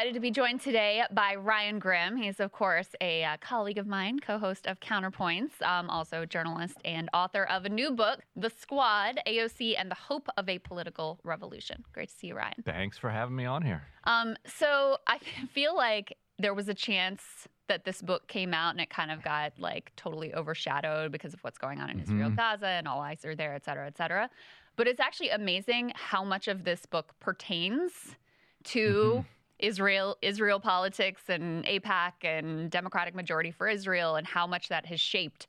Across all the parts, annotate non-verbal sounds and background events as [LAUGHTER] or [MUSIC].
excited to be joined today by Ryan Grim. He's, of course, a uh, colleague of mine, co host of Counterpoints, um, also journalist and author of a new book, The Squad AOC and the Hope of a Political Revolution. Great to see you, Ryan. Thanks for having me on here. Um, so I [LAUGHS] feel like there was a chance that this book came out and it kind of got like totally overshadowed because of what's going on in mm-hmm. Israel, Gaza, and all eyes are there, et cetera, et cetera. But it's actually amazing how much of this book pertains to mm-hmm. Israel, Israel politics and AIPAC and Democratic majority for Israel, and how much that has shaped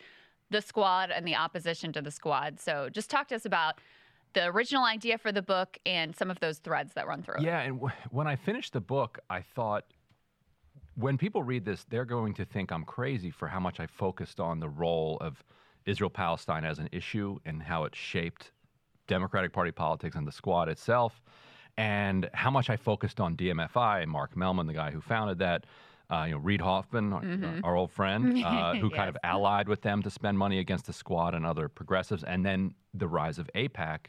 the squad and the opposition to the squad. So, just talk to us about the original idea for the book and some of those threads that run through yeah, it. Yeah, and w- when I finished the book, I thought when people read this, they're going to think I'm crazy for how much I focused on the role of Israel Palestine as an issue and how it shaped Democratic Party politics and the squad itself and how much I focused on DMFI Mark Mellman, the guy who founded that. Uh, you know, Reid Hoffman, mm-hmm. our, old friend, [LAUGHS] uh, who yes. kind of allied with them to spend money against the squad and other progressives, and then the rise of AIPAC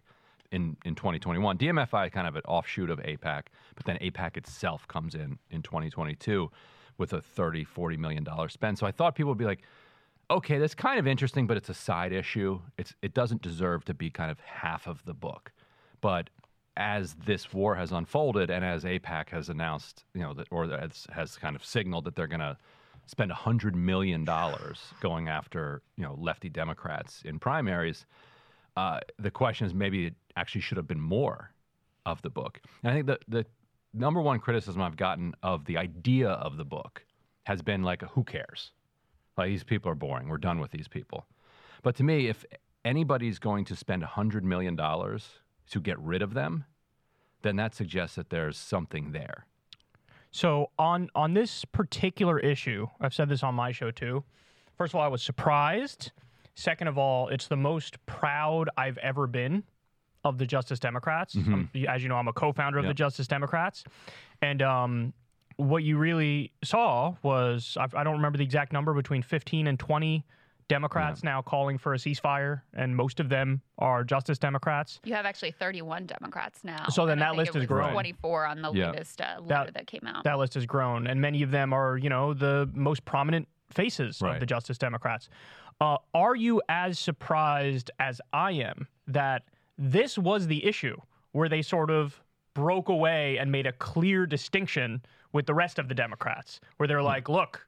in, in 2021. DMFI kind of an offshoot of AIPAC, but then AIPAC itself comes in in 2022 with a 30, 40 million dollar spend. So I thought people would be like, okay, that's kind of interesting, but it's a side issue. It's it doesn't deserve to be kind of half of the book. But as this war has unfolded and as AIPAC has announced, you know, that, or has, has kind of signaled that they're going to spend $100 million going after, you know, lefty Democrats in primaries, uh, the question is maybe it actually should have been more of the book. And I think the, the number one criticism I've gotten of the idea of the book has been like, who cares? Like, these people are boring. We're done with these people. But to me, if anybody's going to spend $100 million to get rid of them, then that suggests that there's something there. So on on this particular issue, I've said this on my show too. First of all, I was surprised. Second of all, it's the most proud I've ever been of the Justice Democrats. Mm-hmm. as you know, I'm a co-founder of yep. the Justice Democrats, and um, what you really saw was I, I don't remember the exact number between 15 and 20 Democrats yeah. now calling for a ceasefire, and most of them are Justice Democrats. You have actually 31 Democrats now. So then that list is grown. 24 on the yeah. latest uh, letter that, that, came out. That list has grown, and many of them are, you know, the most prominent faces right. of the Justice Democrats. Uh, are you as surprised as I am that this was the issue where they sort of broke away and made a clear distinction with the rest of the Democrats, where they're hmm. like, look,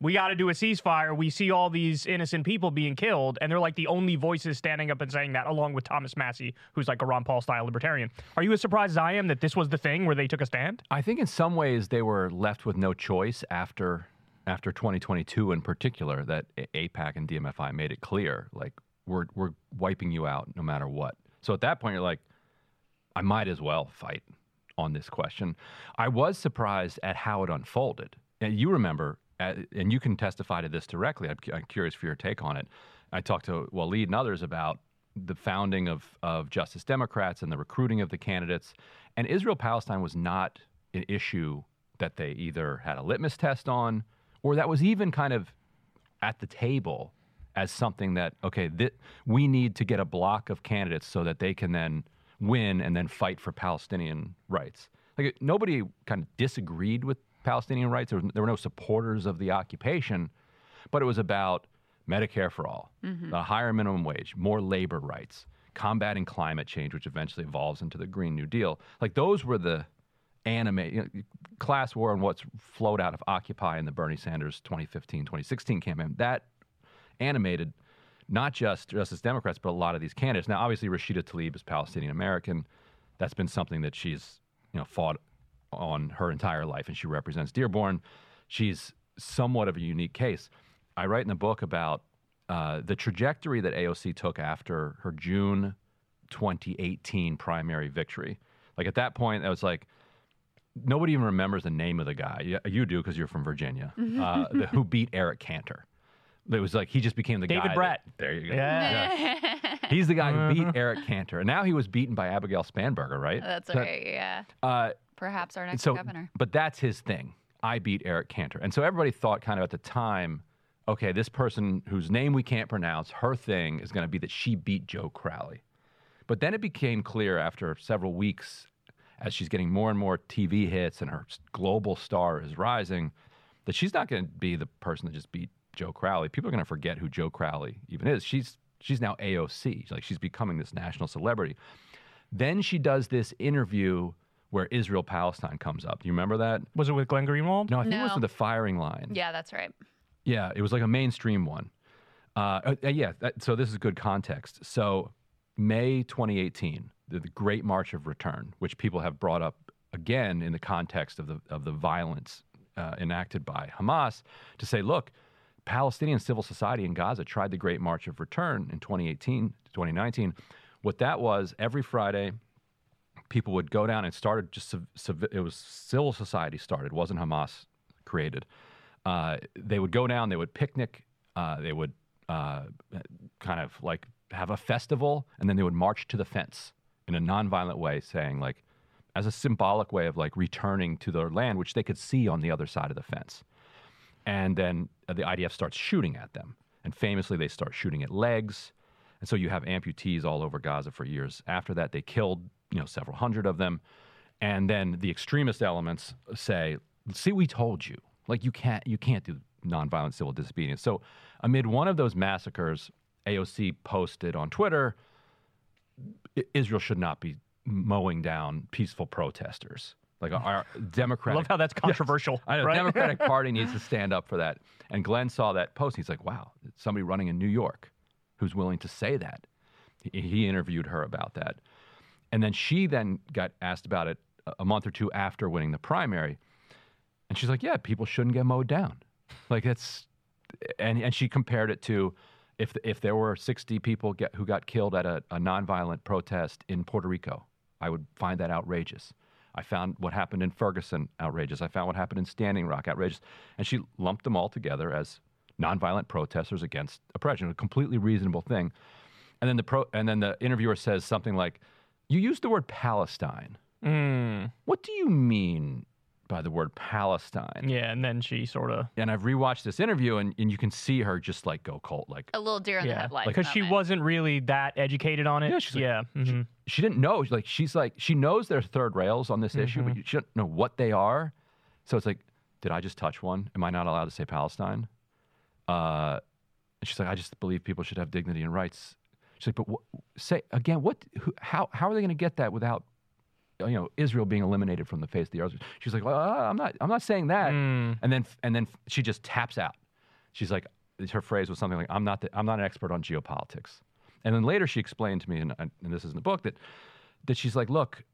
we got to do a ceasefire. We see all these innocent people being killed, and they're like the only voices standing up and saying that, along with Thomas Massie, who's like a Ron Paul style libertarian. Are you as surprised as I am that this was the thing where they took a stand? I think in some ways they were left with no choice after after 2022 in particular that AIPAC and DMFI made it clear like we're we're wiping you out no matter what. So at that point you're like I might as well fight on this question. I was surprised at how it unfolded. And you remember and you can testify to this directly. I'm, I'm, curious for your take on it. I talked to Waleed and others about the founding of, of Justice Democrats and the recruiting of the candidates. And Israel Palestine was not an issue that they either had a litmus test on or that was even kind of at the table as something that, okay, th- we need to get a block of candidates so that they can then win and then fight for Palestinian rights. Like nobody kind of disagreed with Palestinian rights. There, was, there were no supporters of the occupation, but it was about Medicare for all, mm-hmm. a higher minimum wage, more labor rights, combating climate change, which eventually evolves into the Green New Deal. Like those were the animate you know, class war and what's flowed out of Occupy and the Bernie Sanders 2015 2016 campaign. That animated not just Justice Democrats, but a lot of these candidates. Now, obviously, Rashida Tlaib is Palestinian American. That's been something that she's you know fought on her entire life, and she represents Dearborn. She's somewhat of a unique case. I write in the book about uh, the trajectory that AOC took after her June 2018 primary victory. Like at that point, I was like, nobody even remembers the name of the guy. You, you do because you're from Virginia, uh, the, who beat Eric Cantor. It was like he just became the David guy. David Brat. That, there you go. Yeah. [LAUGHS] He's the guy who beat uh-huh. Eric Cantor. And now he was beaten by Abigail Spanberger, right? That's so, right, yeah. Uh, Perhaps our next so, governor. But that's his thing. I beat Eric Cantor. And so everybody thought kind of at the time, okay, this person whose name we can't pronounce, her thing is going to be that she beat Joe Crowley. But then it became clear after several weeks as she's getting more and more TV hits and her global star is rising, that she's not going to be the person that just beat Joe Crowley. People are going to forget who Joe Crowley even is. She's she's now AOC. Like she's becoming this national celebrity. Then she does this interview where Israel Palestine comes up. Do you remember that? Was it with Glenn Greenwald? No, I think it was with the firing line. Yeah, that's right. Yeah, it was like a mainstream one. Uh, uh, yeah, that, so this is good context. So, May 2018, the, the Great March of Return, which people have brought up again in the context of the of the violence uh, enacted by Hamas, to say, look, Palestinian civil society in Gaza tried the Great March of Return in 2018 to 2019. What that was, every Friday, people would go down and started just it was civil society started, wasn't Hamas created. Uh, they would go down, they would picnic, uh, they would uh, kind of like have a festival, and then they would march to the fence in a nonviolent way, saying like, as a symbolic way of like returning to their land, which they could see on the other side of the fence. And then the IDF starts shooting at them, and famously they start shooting at legs, and so you have amputees all over Gaza for years. After that, they killed you know several hundred of them, and then the extremist elements say, "See, we told you. Like you can't you can't do nonviolent civil disobedience." So, amid one of those massacres, AOC posted on Twitter, "Israel should not be mowing down peaceful protesters." Like our, our I love how that's controversial. I know. right? Democratic [LAUGHS] Party needs to stand up for that. And Glenn saw that post. He's like, wow, somebody running in New York who's willing to say that. He, he interviewed her about that. And then she then got asked about it a- month or two after winning the primary. And she's like, yeah, people shouldn't get mowed down. [LAUGHS] Like that's, and, and she compared it to if, if there were 60 people get, who got killed at a, a nonviolent protest in Puerto Rico, I would find that outrageous. I found what happened in Ferguson outrageous. I found what happened in Standing Rock outrageous. And she lumped them all together as nonviolent protesters against oppression, a completely reasonable thing. And then the pro, and then the interviewer says something like, "You used the word Palestine. Mm, What do you mean by the word Palestine?" yeah, and then she sort of And I've rewatched this interview, and, and you can see her just like go cult, like A little deer in the yeah, headlights. because she wasn't really that educated on it. Yeah, she's like- yeah. mhm. she didn't know. Like she's like she knows there's third rails on this issue, but she doesn't know what they are. So it's like, did I just touch one? Am I not allowed to say Palestine? Uh, and she's like, I just believe people should have dignity and rights. She's like, but what, say again, what? Who, how how are they going to get that without? You know, Israel being eliminated from the face of the earth. She's like, well, uh, I'm not. I'm not saying that. Mm. And then and then she just taps out. She's like, her phrase was something like, "I'm not the, I'm not an expert on geopolitics." And then later she explained to me, and, and this is in the book that that she's like, "Look,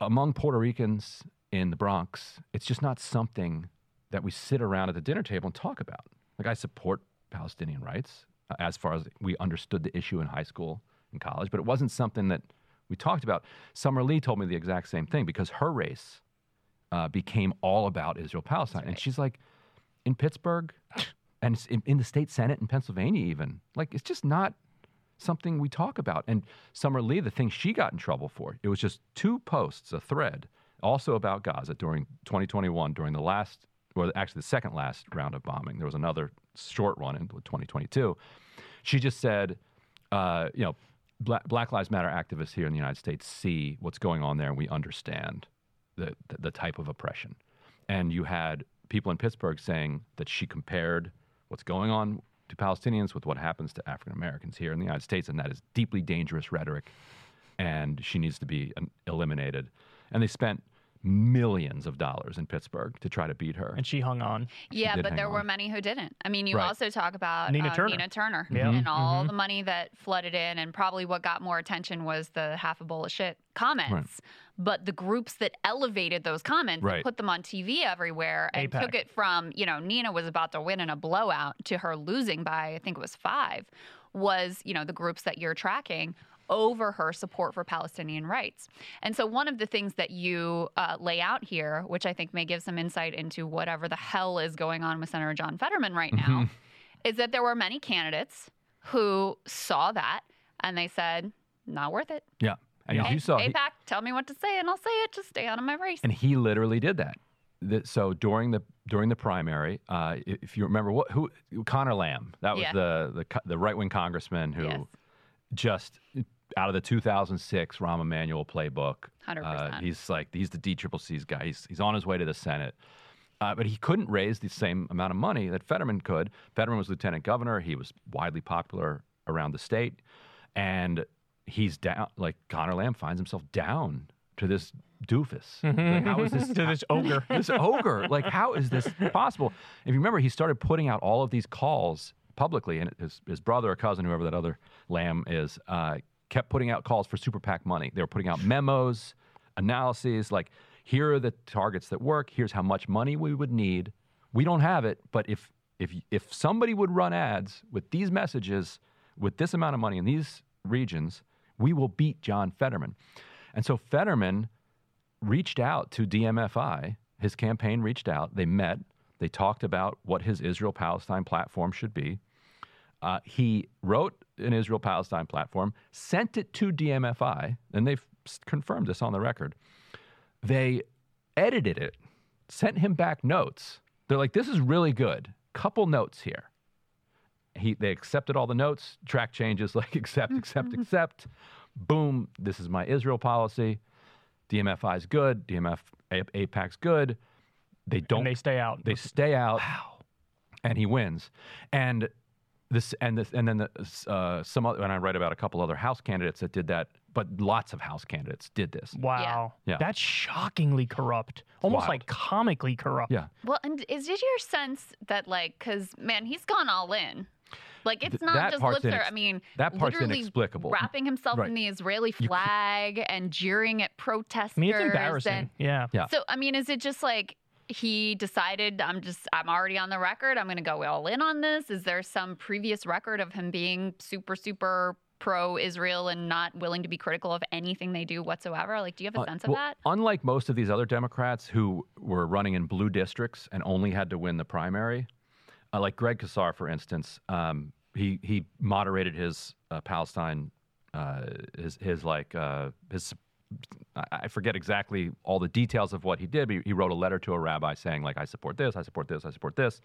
among Puerto Ricans in the Bronx, it's just not something that we sit around at the dinner table and talk about. Like I support Palestinian rights as far as we understood the issue in high school and college, but it wasn't something that we talked about. Summer Lee told me the exact same thing because her race uh, became all about Israel Palestine, and she's like, in Pittsburgh, [LAUGHS] and in, in the state senate in Pennsylvania, even like it's just not something we talk about. And Summer Lee, the thing she got in trouble for, it was just two posts, a thread, also about Gaza during 2021, during the last, or actually the second last round of bombing. There was another short run in 2022. She just said, uh, you know, Black, Black Lives Matter activists here in the United States see what's going on there, and we understand the, the, the type of oppression. And you had people in Pittsburgh saying that she compared what's going on to Palestinians with what happens to African Americans here in the United States, and that is deeply dangerous rhetoric, and she needs to be eliminated. And they spent millions of dollars in Pittsburgh to try to beat her. And she hung on. Yeah, but hang there were many who didn't. I mean, you Right. also talk about Nina uh, Turner. Nina Turner Yeah. and all Mhm. the money that flooded in, and probably what got more attention was the half a bowl of shit comments. But the groups that elevated those comments Right. and put them on TV everywhere and AIPAC. took it from, you know, Nina was about to win in a blowout to her losing by, I think it was five, was, you know, the groups that you're tracking over her support for Palestinian rights. And so, one of the things that you uh, lay out here, which I think may give some insight into whatever the hell is going on with Senator John Fetterman right now, is that there were many candidates who saw that and they said, not worth it. yeah. And Yeah. you saw, he- AIPAC, tell me what to say and I'll say it. Just stay out of my race. and he literally did that. That- so during the during the primary, uh, if you remember, what who Conor Lamb, that was Yeah. the the the right wing congressman who Yes. just out of the 2006 Rahm Emanuel playbook. 100%. Uh, he's like he's the DCCC's guy. He's he's on his way to the Senate. Uh, but he couldn't raise the same amount of money that Fetterman could. Fetterman was lieutenant governor. He was widely popular around the state, and he's down. Like Conor Lamb finds himself down to this doofus. Like, how is this [LAUGHS] to this ogre? [LAUGHS] this ogre. Like, how is this possible? If you remember, he started putting out all of these calls publicly, and his, his brother or cousin, whoever that other lamb is, uh, kept putting out calls for super PAC money. They were putting out memos, analyses, like, here are the targets that work. Here's how much money we would need. We don't have it, but if if if somebody would run ads with these messages, with this amount of money in these regions, we will beat John Fetterman. And so Fetterman reached out to DMFI. His campaign reached out. They met. They talked about what his Israel Palestine platform should be. Uh, he wrote an Israel Palestine platform, sent it to DMFI, and they've confirmed this on the record. They edited it, sent him back notes. They're like, this is really good. Couple notes here. He, they accepted all the notes, track changes [LAUGHS] like accept, accept, accept. Boom, this is my Israel policy. DMFI is good. DMF AIPAC's good. They don't. and they stay out. They stay out, Wow. and he wins. And this and this and then the, uh, some other. And I read about a couple other House candidates that did that, but lots of House candidates did this. wow. Yeah. That's shockingly corrupt. Almost wild. like comically corrupt. Yeah, Well, and is it your sense that like, because man, he's gone all in. Like it's Th- not that just part's lip service. I mean, that part's literally inexplicable. Wrapping himself Right. in the Israeli flag and jeering at protesters. I mean, it's embarrassing. and- yeah. Yeah. So I mean, is it just like he decided I'm just I'm already on the record. I'm going to go all in on this. Is there some previous record of him being super super pro Israel and not willing to be critical of anything they do whatsoever? Like, do you have a Uh, sense of well, that? Unlike most of these other Democrats who were running in blue districts and only had to win the primary, uh, like Greg Casar, for instance, um, he he moderated his uh, Palestine, uh, his his like uh, his. I- I forget exactly all the details of what he did. But he, he wrote a letter to a rabbi saying, like, I support this, I support this, I support this.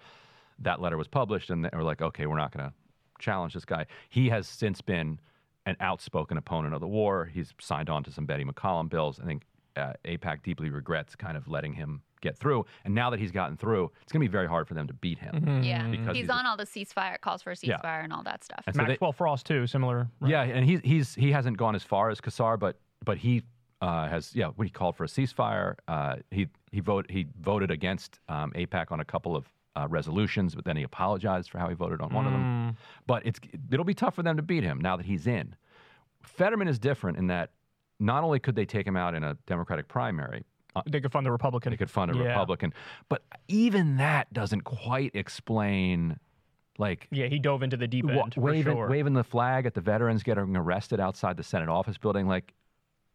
That letter was published, and they were like, okay, we're not going to challenge this guy. He has since been an outspoken opponent of the war. He's signed on to some Betty McCollum bills. I think uh, AIPAC deeply regrets kind of letting him get through. And now that he's gotten through, it's going to be very hard for them to beat him. Yeah, Because he's he's a- on all the ceasefire calls for a Yeah. ceasefire and all that stuff. And so they- Frost too, similar. Yeah, and he's he's he hasn't gone as far as Casar, but but he uh, has yeah when he called for a ceasefire. Uh, he he vote he voted against um, AIPAC on a couple of uh, resolutions, but then he apologized for how he voted on one of them. But it's it'll be tough for them to beat him now that he's in. Fetterman is different in that not only could they take him out in a Democratic primary, uh, They could fund the Republican. they could fund a Yeah. Republican, but even that doesn't quite explain like Yeah, he dove into the deep end waving, sure. waving the flag at the veterans getting arrested outside the Senate office building. Like,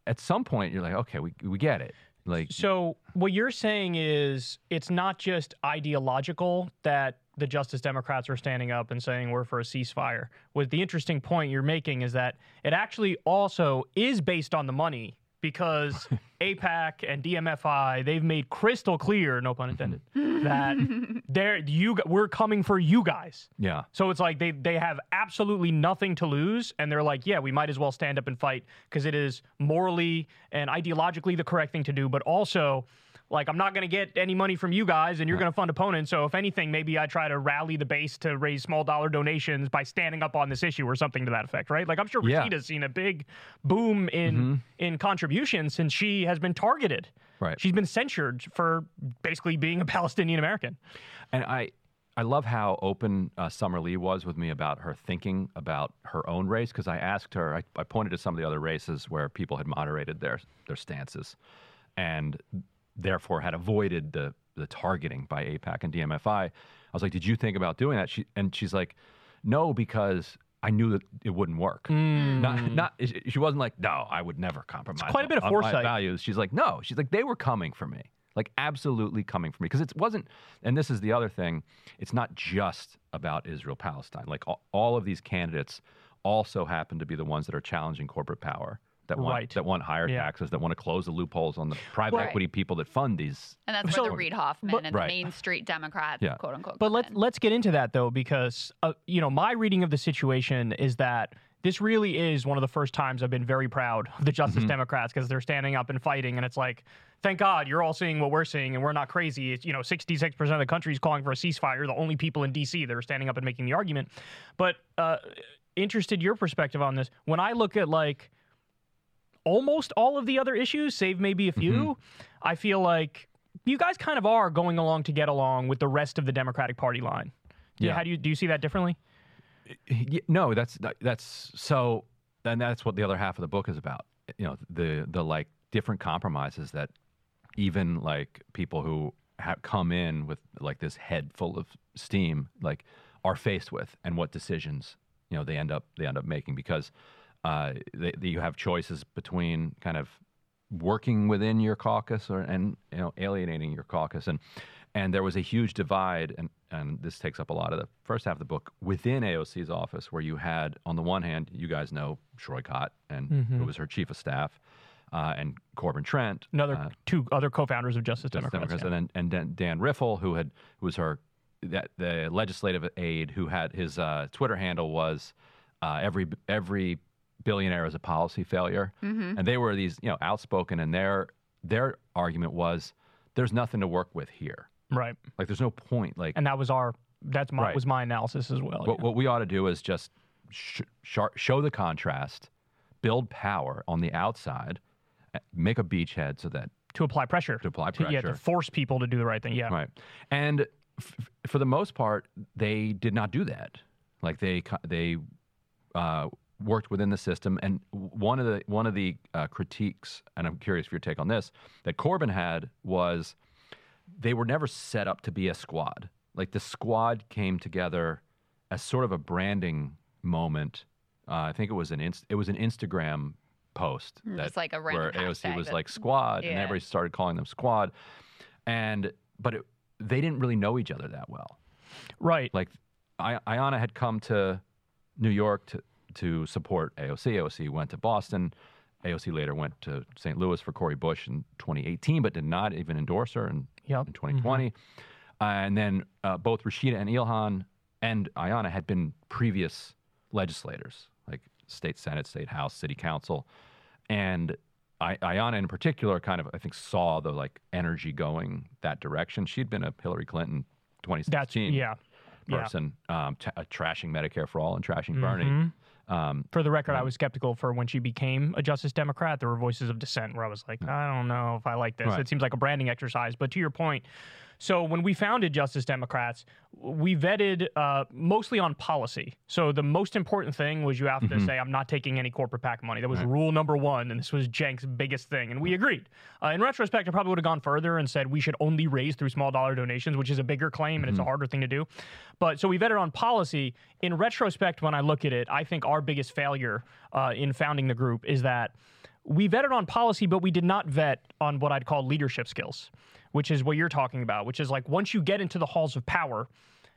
at some point, you're like, okay, we, we get it. Like, So what you're saying is it's not just ideological that the Justice Democrats are standing up and saying we're for a ceasefire. What the interesting point you're making is that it actually also is based on the money because [LAUGHS] AIPAC and DMFI they've made crystal clear, no pun mm-hmm. intended, [LAUGHS] that they're you we're coming for you guys. yeah, So it's like they they have absolutely nothing to lose, and they're like, yeah, we might as well stand up and fight because it is morally and ideologically the correct thing to do, but also. Like I'm not going to get any money from you guys, and you're going to fund opponents. So if anything, maybe I try to rally the base to raise small dollar donations by standing up on this issue or something to that effect, right? Like I'm sure Yeah. Seen a big boom in in contributions since she has been targeted. Right. She's been censured for basically being a [LAUGHS] Palestinian American. and I. I love how open uh, Summer Lee was with me about her thinking about her own race because I asked her. I, I pointed to some of the other races where people had moderated their their stances, and therefore had avoided the the targeting by AIPAC and DMFI. I was like, "Did you think about doing that?" She and she's like, "No, because I knew that it wouldn't work." Mm. Not, not. She wasn't like, "No, I would never compromise." It's quite a bit of foresight. values. She's like, "No." She's like, "They were coming for me." Like absolutely coming for me because it wasn't, and this is the other thing. It's not just about Israel Palestine. Like all, all of these candidates also happen to be the ones that are challenging corporate power, that want Right. that want higher Yeah. taxes, that want to close the loopholes on the private Right. equity people that fund these. and that's So- where the Reid Hoffman but- and Right. the Main Street Democrats, Yeah. quote unquote. But let's in. let's get into that though, because uh, you know my reading of the situation is that this really is one of the first times I've been very proud of the Justice Mhm. Democrats because they're standing up and fighting, and it's like, thank God you're all seeing what we're seeing, and we're not crazy. It's, you know, 66% of the country is calling for a ceasefire. The only people in D.C. that are standing up and making the argument. But uh, interested your perspective on this. When I look at like almost all of the other issues, save maybe a few, Mhm. I feel like you guys kind of are going along to get along with the rest of the Democratic Party line. Do you- Yeah. How do you do you see that differently? No that's that's so and that's what the other half of the book is about you know the the like different compromises that even like people who have come in with like this head full of steam like are faced with and what decisions you know they end up they end up making because uh, they, they- you have choices between kind of working within your caucus or and you know alienating your caucus and and there was a huge divide and and this takes up a lot of the first half of the book within AOC's office where you had on the one hand you guys know Saikat and Mhm. who was her chief of staff uh, and Corbin Trent Another uh, two other co-founders of Justice, Justice Democrats. Democrats, and then and Dan, Dan Riffle, who had who was her that the legislative aide, who had his uh, Twitter handle was uh, every every billionaire is a policy failure, Mm-hmm. and they were these you know outspoken, and their their argument was there's nothing to work with here, right. like there's no point, like And that was our that's my Right. was my analysis as well. what, yeah. what we ought to do is just sh- shar show the contrast, build power on the outside, uh, make a beachhead so that to apply pressure. to apply To- pressure. yeah, to force people to do the right thing. Yeah. Right. And f- for the most part, they did not do that. Like they they uh, worked within the system. And one of the one of the uh, critiques, and I'm curious for your take on this, that Corbin had was they were never set up to be a squad. Like the squad came together as sort of a branding moment. Uh, I think it was an inst- it was an Instagram post that Just like a where AOC was that- like squad, and everybody started calling them squad, and but it, they didn't really know each other that well. Right. Like, I, Ayanna had come to New York to to support AOC. AOC went to Boston. AOC later went to St. Louis for Cori Bush in 2018, but did not even endorse her in, Yep. in 2020. Uh, and then uh, both Rashida and Ilhan and Ayanna had been previous legislators, like state senate, state house, city council, and I, Ayanna in particular kind of I think saw the like energy going that direction. She'd been a Hillary Clinton 2016 yeah. Yeah. person, um, t- uh, trashing Medicare for all and trashing Bernie. Um, For the record, I was skeptical for when she became a Justice Democrat. There were voices of dissent where I was like, I don't know if I like this. Right. It seems like a branding exercise. But to your point, so when we founded Justice Democrats, we vetted uh, mostly on policy. So the most important thing was you have to Mhm. say, I'm not taking any corporate PAC money. That was Right. rule number one, and this was Cenk's biggest thing, and we agreed. Uh, in retrospect, I probably would have gone further and said we should only raise through small dollar donations, which is a bigger claim and it's a harder thing to do. But so we vetted on policy. In retrospect, when I look at it, I think our biggest failure uh, in founding the group is that we vetted on policy, but we did not vet on what I'd call leadership skills, which is what you're talking about, which is like once you get into the halls of power,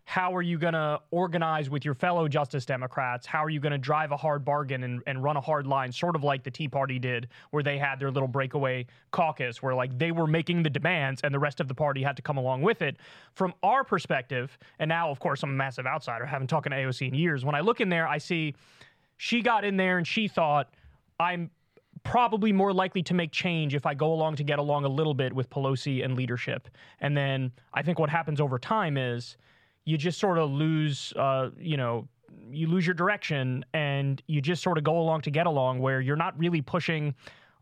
how are you going to organize with your fellow Justice Democrats? How are you going to drive a hard bargain and, and run a hard line, sort of like the Tea Party did, where they had their little breakaway caucus, where like they were making the demands and the rest of the party had to come along with it. From our perspective, and now, of course, I'm a massive outsider, haven't talked to AOC in years. When I look in there, I see she got in there and she thought, I'm probably more likely to make change if I go along to get along a little bit with Pelosi and leadership. And then I think what happens over time is you just sort of lose, uh, you know, you lose your direction and you just sort of go along to get along where you're not really pushing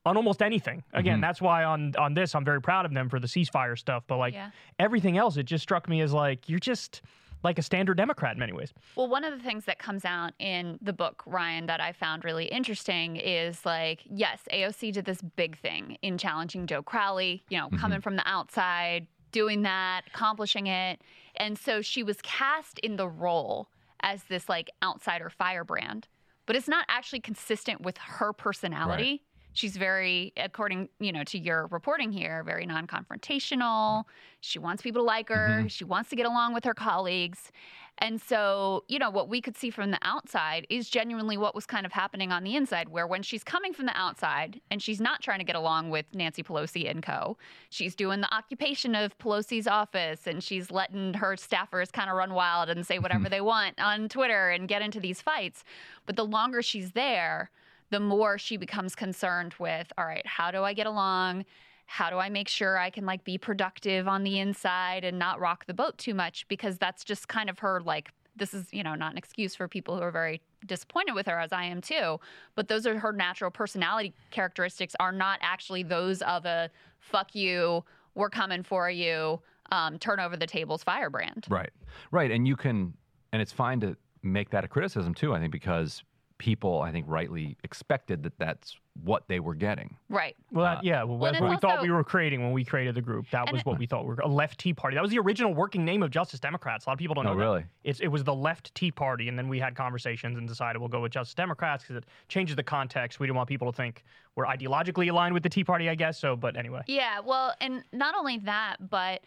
on almost anything. Again, Mhm. that's why on on this I'm very proud of them for the ceasefire stuff, but like Yeah. everything else it just struck me as like you're just like a standard Democrat in many ways. Well, one of the things that comes out in the book, Ryan, that I found really interesting is like, yes, AOC did this big thing in challenging Joe Crowley, you know, mm-hmm. coming from the outside, doing that, accomplishing it. And so she was cast in the role as this like outsider firebrand, but it's not actually consistent with her personality. She's very, according you know to your reporting here, very non-confrontational. She wants people to like her. Mm-hmm. She wants to get along with her colleagues. And so, you know, what we could see from the outside is genuinely what was kind of happening on the inside, where when she's coming from the outside and she's not trying to get along with Nancy Pelosi and co., she's doing the occupation of Pelosi's office and she's letting her staffers kind of run wild and say whatever they want on Twitter and get into these fights. But the longer she's there, the more she becomes concerned with, all right, how do I get along? how do I make sure I can like be productive on the inside and not rock the boat too much because that's just kind of her like this is you know not an excuse for people who are very disappointed with her as I am too but those are her natural personality characteristics are not actually those of a fuck you we're coming for you um, turn over the tables firebrand Right. Right. And you can, and it's fine to make that a criticism too, I think, because people, I think, rightly expected that that's what they were getting. right Well, that, uh, yeah, well, well, that's what we it's thought we were creating when we created the group. That And was it- what we thought we were a left Tea Party. That was the original working name of Justice Democrats. A lot of people don't Oh, know. that. really? It's, it was the left Tea Party, and then we had conversations and decided we'll go with Justice Democrats because it changes the context. We didn't want people to think we're ideologically aligned with the Tea Party, I guess. So, but anyway, Yeah, well, and not only that, but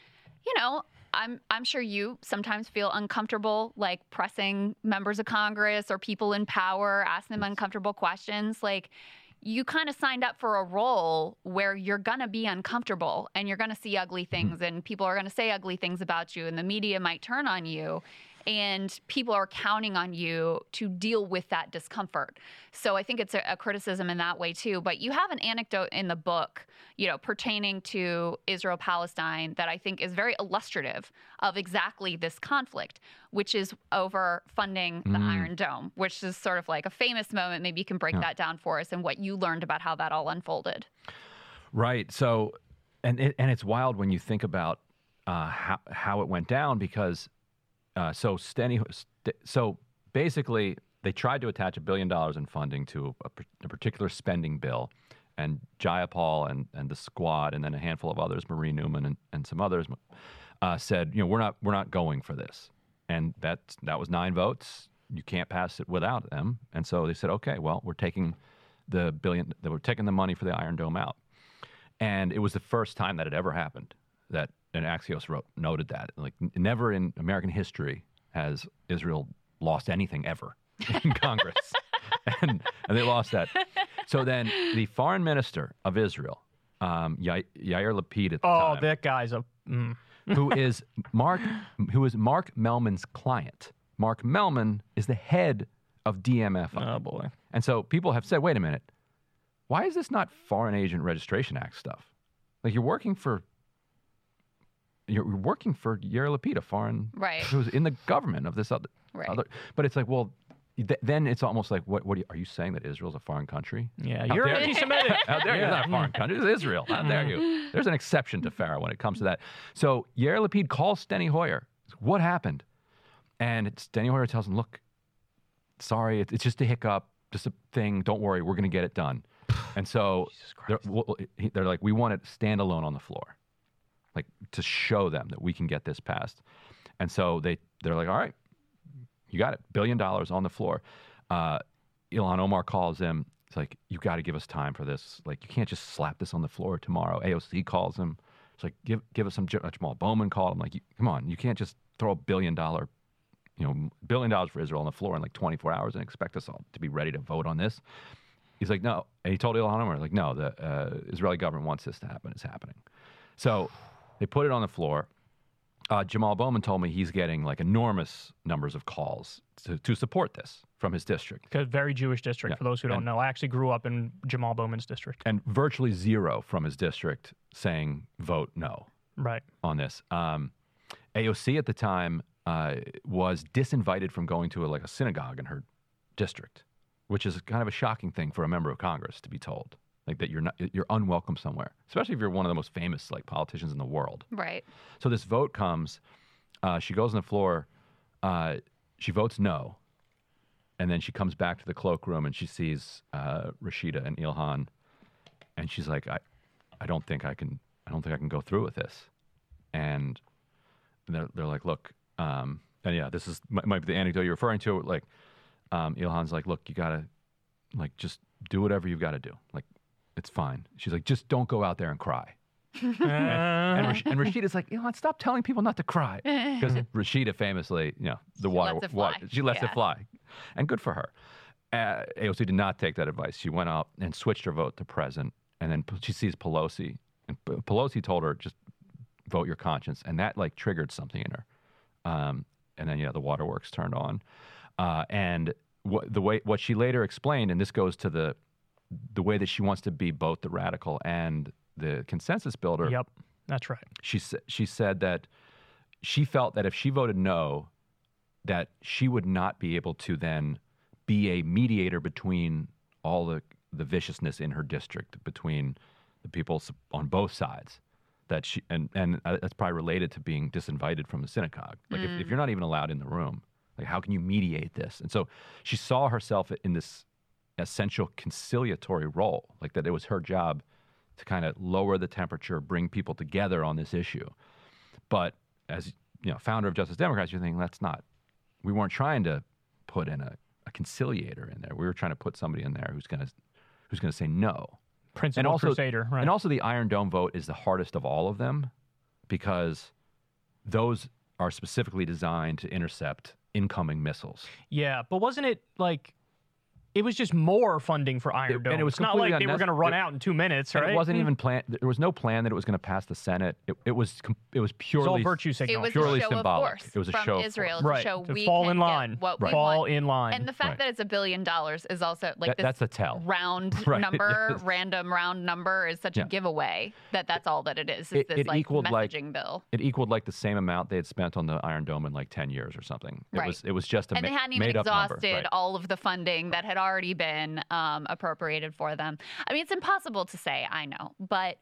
you know, I'm I'm sure you sometimes feel uncomfortable like pressing members of Congress or people in power, asking them uncomfortable questions. Like you kind of signed up for a role where you're gonna be uncomfortable and you're gonna see ugly mm-hmm. things and people are gonna say ugly things about you and the media might turn on you and people are counting on you to deal with that discomfort. So I think it's a, a criticism in that way too. But you have an anecdote in the book, you know, pertaining to Israel Palestine that I think is very illustrative of exactly this conflict, which is over funding the Iron Dome, which is sort of like a famous moment. Maybe you can break that down for us and what you learned about how that all unfolded. Right. So, and it, and it's wild when you think about uh, how how it went down because uh, so Steny, st- so basically they tried to attach a billion dollars in funding to a, a particular spending bill, and Jayapal and and the squad and then a handful of others, Marie Newman and, and some others, uh, said you know we're not we're not going for this, and that that was nine votes. You can't pass it without them, and so they said okay, well we're taking the billion, we're taking the money for the Iron Dome out. And it was the first time that had ever happened that and Axios wrote noted that like n- never in American history has Israel lost anything ever [LAUGHS] in Congress, [LAUGHS] and, and they lost that. So then the foreign minister of Israel, um, Ya- Yair Lapid at the oh, time, Oh, that guy's a. Mm. [LAUGHS] who is Mark, who is Mark Mellman's client. Mark Mellman is the head of DMFI. Oh boy. And so people have said, wait a minute, why is this not Foreign Agent Registration Act stuff? Like you're working for you're you're working for Yair Lapid, a foreign Right. [LAUGHS] who's in the government of this other, Right. other. But it's like, well, th- then it's almost like, what? What are you, are you saying that Israel's a foreign country? Yeah, How you're anti-Semitic. How dare you? It's Yeah. not a foreign country. It's Israel. How dare you? Mm-hmm. There's an exception to FARA when it comes to that. So Yair Lapid calls Steny Hoyer. What happened? And it's, Steny Hoyer tells him, look, sorry, it's, it's just a hiccup, just a thing. Don't worry, we're going to get it done. And so they're, well, they're like, we want it standalone on the floor, like to show them that we can get this passed. And so they they're like, all right, you got it, billion dollars on the floor. Uh, Ilhan Omar calls him. It's like you got to give us time for this. Like you can't just slap this on the floor tomorrow. AOC calls him. It's like give give us some. Jamal Bowman called him. Like come on, you can't just throw a billion dollar, you know, billion dollars for Israel on the floor in like 24 hours and expect us all to be ready to vote on this. He's like, no. And he told Ilhan Omar, like, no, the uh, Israeli government wants this to happen. It's happening. So they put it on the floor. Uh, Jamal Bowman told me he's getting like enormous numbers of calls to, to support this from his district, A very Jewish district. Yeah. For those who don't And- know, I actually grew up in Jamal Bowman's district. and virtually zero from his district saying vote no Right. on this. Um, AOC at the time uh, was disinvited from going to a, like a synagogue in her district, which is kind of a shocking thing for a member of Congress to be told, like that you're not you're unwelcome somewhere, especially if you're one of the most famous like politicians in the world. Right. So this vote comes. Uh, she goes on the floor. Uh, she votes no, and then she comes back to the cloakroom and she sees uh, Rashida and Ilhan, and she's like, "I, I don't think I can. I don't think I can go through with this." And they're, they're like, "Look," um, and yeah, this is might, might be the anecdote you're referring to. Like, um, Ilhan's like, "Look, you gotta, like, just do whatever you've got to do. Like, It's fine. She's like, just don't go out there and cry. and, [LAUGHS] and, Rash- and Rashida's like, you know what? Stop telling people not to cry. [LAUGHS] Because Rashida famously, you know, the water, lets it wa- fly. she lets Yeah. it fly, and good for her. Uh, AOC did not take that advice. She went out and switched her vote to present, and then p- she sees Pelosi, and P- Pelosi told her just vote your conscience, and that like triggered something in her. Um, and then yeah, the waterworks turned on, uh, and what the way what she later explained, and this goes to the the way that she wants to be both the radical and the consensus builder yep, that's right. she sa- she said that she felt that if she voted no, that she would not be able to then be a mediator between all the the viciousness in her district between the people on both sides. That she and and uh, that's probably related to being disinvited from the synagogue. Like if, if you're not even allowed in the room, like how can you mediate this? And so she saw herself in this essential conciliatory role, like that it was her job to kind of lower the temperature, bring people together on this issue. But as you know, founder of Justice Democrats, you're thinking that's not. We weren't trying to put in a, a conciliator in there. We were trying to put somebody in there who's gonna who's gonna say no. Principal And also, Crusader, right? and also the Iron Dome vote is the hardest of all of them because those are specifically designed to intercept incoming missiles. yeah, but wasn't it like it was just more funding for Iron It- and it was it's not like they were going to run it- out in two minutes, right? it wasn't hmm. even planned. There was no plan that it was going to pass the Senate. It, it was com- it was It was all purely virtue It was Purely a show symbolic. of force It was a from show of Israel force. to right show to we fall can in get line, what we fall want. in line. And the fact Right. that it's a billion dollars is also like That- this that's a tell. round [LAUGHS] Right, number, [LAUGHS] yes. random round number is such Yeah. a giveaway that that's all that it is. Is It- this it like equaled, like- bill? it equaled like the same amount they had spent on the Iron Dome in like ten years or something. It Right. was it was just a and they hadn't even made up number. exhausted all of the funding that had already been um, appropriated for them. I mean, it's impossible to say. I know, but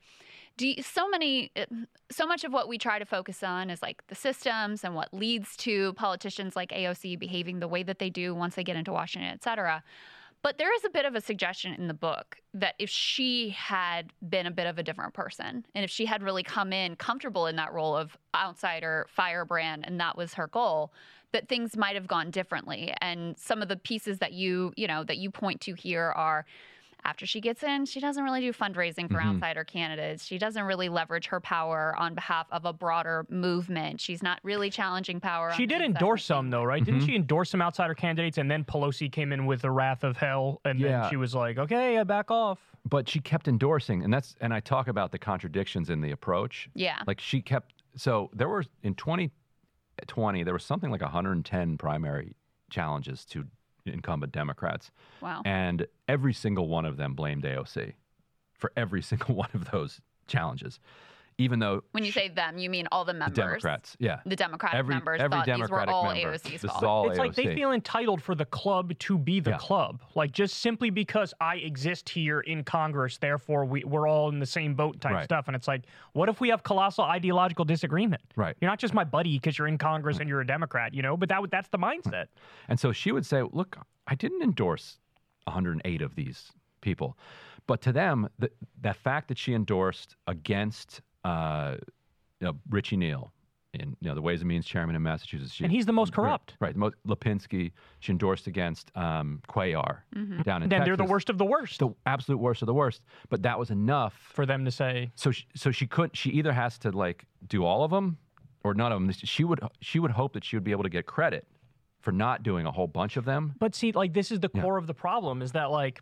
you, so many, uh, so much of what we try to focus on is like the systems and what leads to politicians like AOC behaving the way that they do once they get into Washington, et cetera. But there is a bit of a suggestion in the book that if she had been a bit of a different person and if she had really come in comfortable in that role of outsider firebrand and that was her goal, that things might have gone differently. And some of the pieces that you, you know, that you point to here are after she gets in, she doesn't really do fundraising for Mhm. outsider candidates. She doesn't really leverage her power on behalf of a broader movement. She's not really challenging power. She on did endorse seem some, though, right? Mm-hmm. Didn't she endorse some outsider candidates, and then Pelosi came in with the wrath of hell, and Yeah. then she was like, "Okay, I back off." But she kept endorsing, and that's and I talk about the contradictions in the approach. Yeah. Like she kept. So there were in 2020 there was something like 110 primary challenges to incumbent Democrats, Wow. and every single one of them blamed AOC for every [LAUGHS] single one of those challenges, even though When you say them, you mean all the members, the members. Democrats, yeah, The Democratic every members every thought Democratic these were all member, AOC's this fault. is all It's like they feel entitled for the club to be the Yeah. club, like just simply because I exist here in Congress, therefore we, we're all in the same boat type Right. stuff. And it's like, what if we have colossal ideological disagreement? Right. You're not just my buddy because you're in Congress and you're a Democrat, you know. But that that's the mindset. And so she would say, "Look, I didn't endorse 108 of these people, but to them, the, that fact that she endorsed against uh, you know, Richie Neal, in you know the Ways and Means chairman in Massachusetts, she, And he's the most corrupt. right? The most, Lipinski, she endorsed against um, Cuellar Mm-hmm. down in then Texas. they're the worst of the worst the absolute worst of the worst. But that was enough for them to say, so she, so she couldn't. she either has to like do all of them or none of them. She would she would hope that she would be able to get credit for not doing a whole bunch of them. But see, like this is the Yeah. core of the problem is that like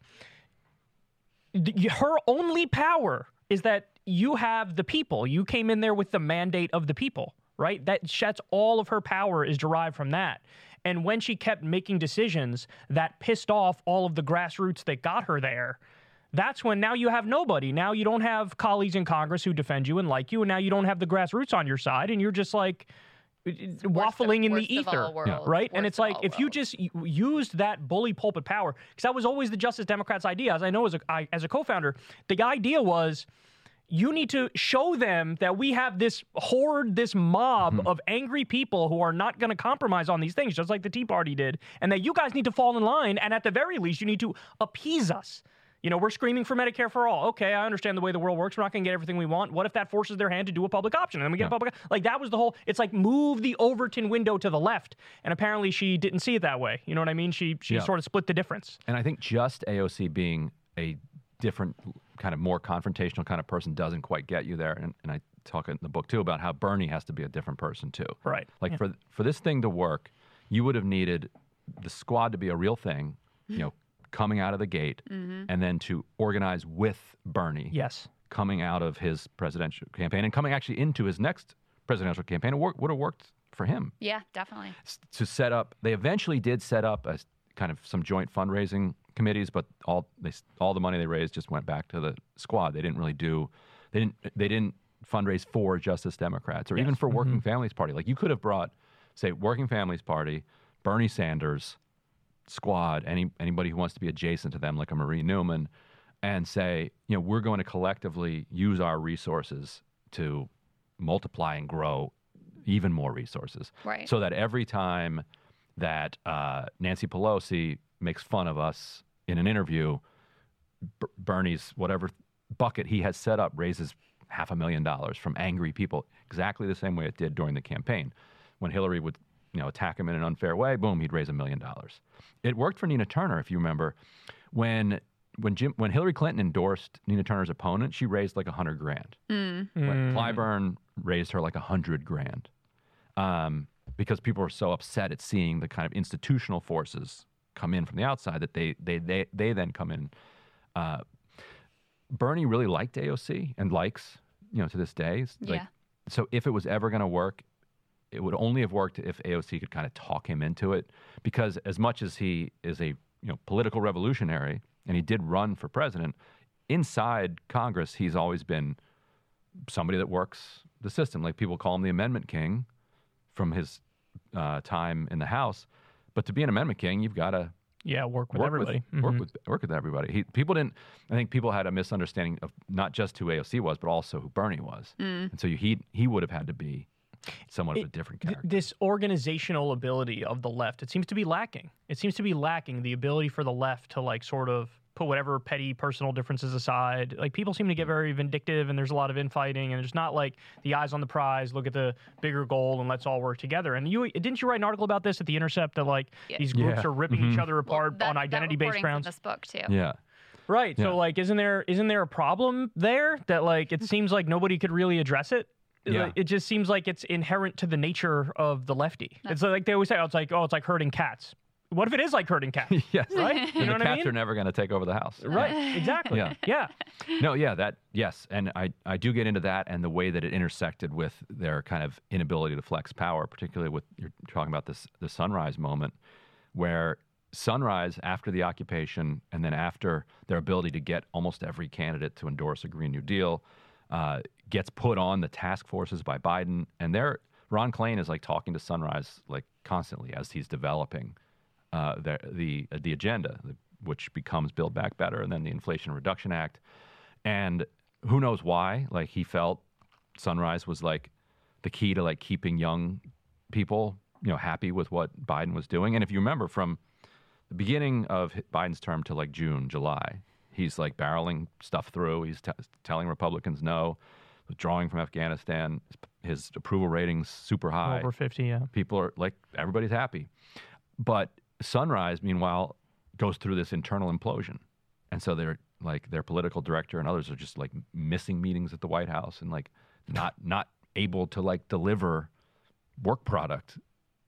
her only power is that you have the people. You came in there with the mandate of the people, right? That that's all of her power is derived from that. And when she kept making decisions that pissed off all of the grassroots that got her there, that's when now you have nobody. Now you don't have colleagues in Congress who defend you and like you, and now you don't have the grassroots on your side, and you're just like uh, waffling in the ether, worlds. right? and it's like if you just used that bully pulpit power, because that was always the Justice Democrats' idea. As I know as a I, as a co-founder, the idea was you need to show them that we have this horde, this mob mm-hmm. of angry people who are not going to compromise on these things, just like the Tea Party did, and that you guys need to fall in line, and at the very least, you need to appease us. You know, we're screaming for Medicare for all. Okay, I understand the way the world works. We're not going to get everything we want. What if that forces their hand to do a public option? And then we get a public like that was the whole. It's like move the Overton window to the left, and apparently she didn't see it that way. You know what I mean? She she Yeah. sort of split the difference. And I think just AOC being a different kind of more confrontational kind of person doesn't quite get you there. And, and I talk in the book too about how Bernie has to be a different person too. Right. Like Yeah. for for this thing to work, you would have needed the squad to be a real thing, you know, coming out of the gate, mm-hmm. and then to organize with Bernie Yes. coming out of his presidential campaign and coming actually into his next presidential campaign. It would have worked for him Yeah, definitely. s- to set up. They eventually did set up a kind of some joint fundraising committees, but all they all the money they raised just went back to the squad. They didn't really do. They didn't. They didn't fundraise for Justice Democrats or even for Working mm-hmm. Families Party. Like you could have brought, say, Working Families Party, Bernie Sanders, squad, any anybody who wants to be adjacent to them, like a Marie Newman, and say, you know, we're going to collectively use our resources to multiply and grow even more resources, Right. so that every time that uh, Nancy Pelosi makes fun of us in an interview, B- Bernie's whatever bucket he has set up raises half a million dollars from angry people, exactly the same way it did during the campaign. When Hillary would, you know, attack him in an unfair way, boom, he'd raise a million dollars. It worked for Nina Turner, if you remember, when when Jim when Hillary Clinton endorsed Nina Turner's opponent, she raised like a hundred grand. Mm. When Clyburn raised her like a hundred grand, um, because people are so upset at seeing the kind of institutional forces come in from the outside that they they they they then come in. Uh, Bernie really liked AOC and likes you know to this day. Like, Yeah. So if it was ever going to work, it would only have worked if AOC could kind of talk him into it, because as much as he is a you know political revolutionary and he did run for president, inside Congress he's always been somebody that works the system. Like people call him the Amendment King from his uh, time in the House. But to be an Amendment King, you've got to Yeah. Work with work everybody. with work Mhm. with work with everybody. He, people didn't. I think people had a misunderstanding of not just who AOC was, but also who Bernie was. Mm. And so you, he he would have had to be somewhat of a It- different Th- character. this organizational ability of the left, it seems to be lacking. It seems to be lacking the ability for the left to like sort of put whatever petty personal differences aside. Like people seem to get very vindictive and there's a lot of infighting and there's not like the eyes on the prize, look at the bigger goal and let's all work together. And you didn't you write an article about this at the Intercept that like Yeah. these groups Yeah. are ripping each Mhm. other apart That- on identity based reporting's grounds? In this book too. yeah. Right. Yeah. So like isn't there isn't there a problem there that like it seems like nobody could really address it? Yeah. It just seems like it's inherent to the nature of the lefty. It's like they always say, oh, it's like, oh, it's like herding cats. What if it is like herding cats? [LAUGHS] yes. right? You [LAUGHS] know the what I cats mean? are never going to take over the house. right. [LAUGHS] Exactly. Yeah. Yeah. No, yeah, that yes, and I I do get into that and the way that it intersected with their kind of inability to flex power, particularly with you're talking about this the sunrise moment, where sunrise after the occupation and then after their ability to get almost every candidate to endorse a Green New Deal uh, gets put on the task forces by Biden, and they're Ron Klain is like talking to Sunrise like constantly as he's developing uh, the the the agenda, which becomes Build Back Better, and then the Inflation Reduction Act, and who knows why? Like he felt Sunrise was like the key to like keeping young people, you know, happy with what Biden was doing. And if you remember from the beginning of Biden's term to like June, July, he's like barreling stuff through. He's t- telling Republicans no, withdrawing from Afghanistan. His, his approval ratings super high Over 50, yeah. people are like everybody's happy but sunrise meanwhile goes through this internal implosion. And so they're like their political director and others are just like missing meetings at the white house and like not not able to like deliver work product.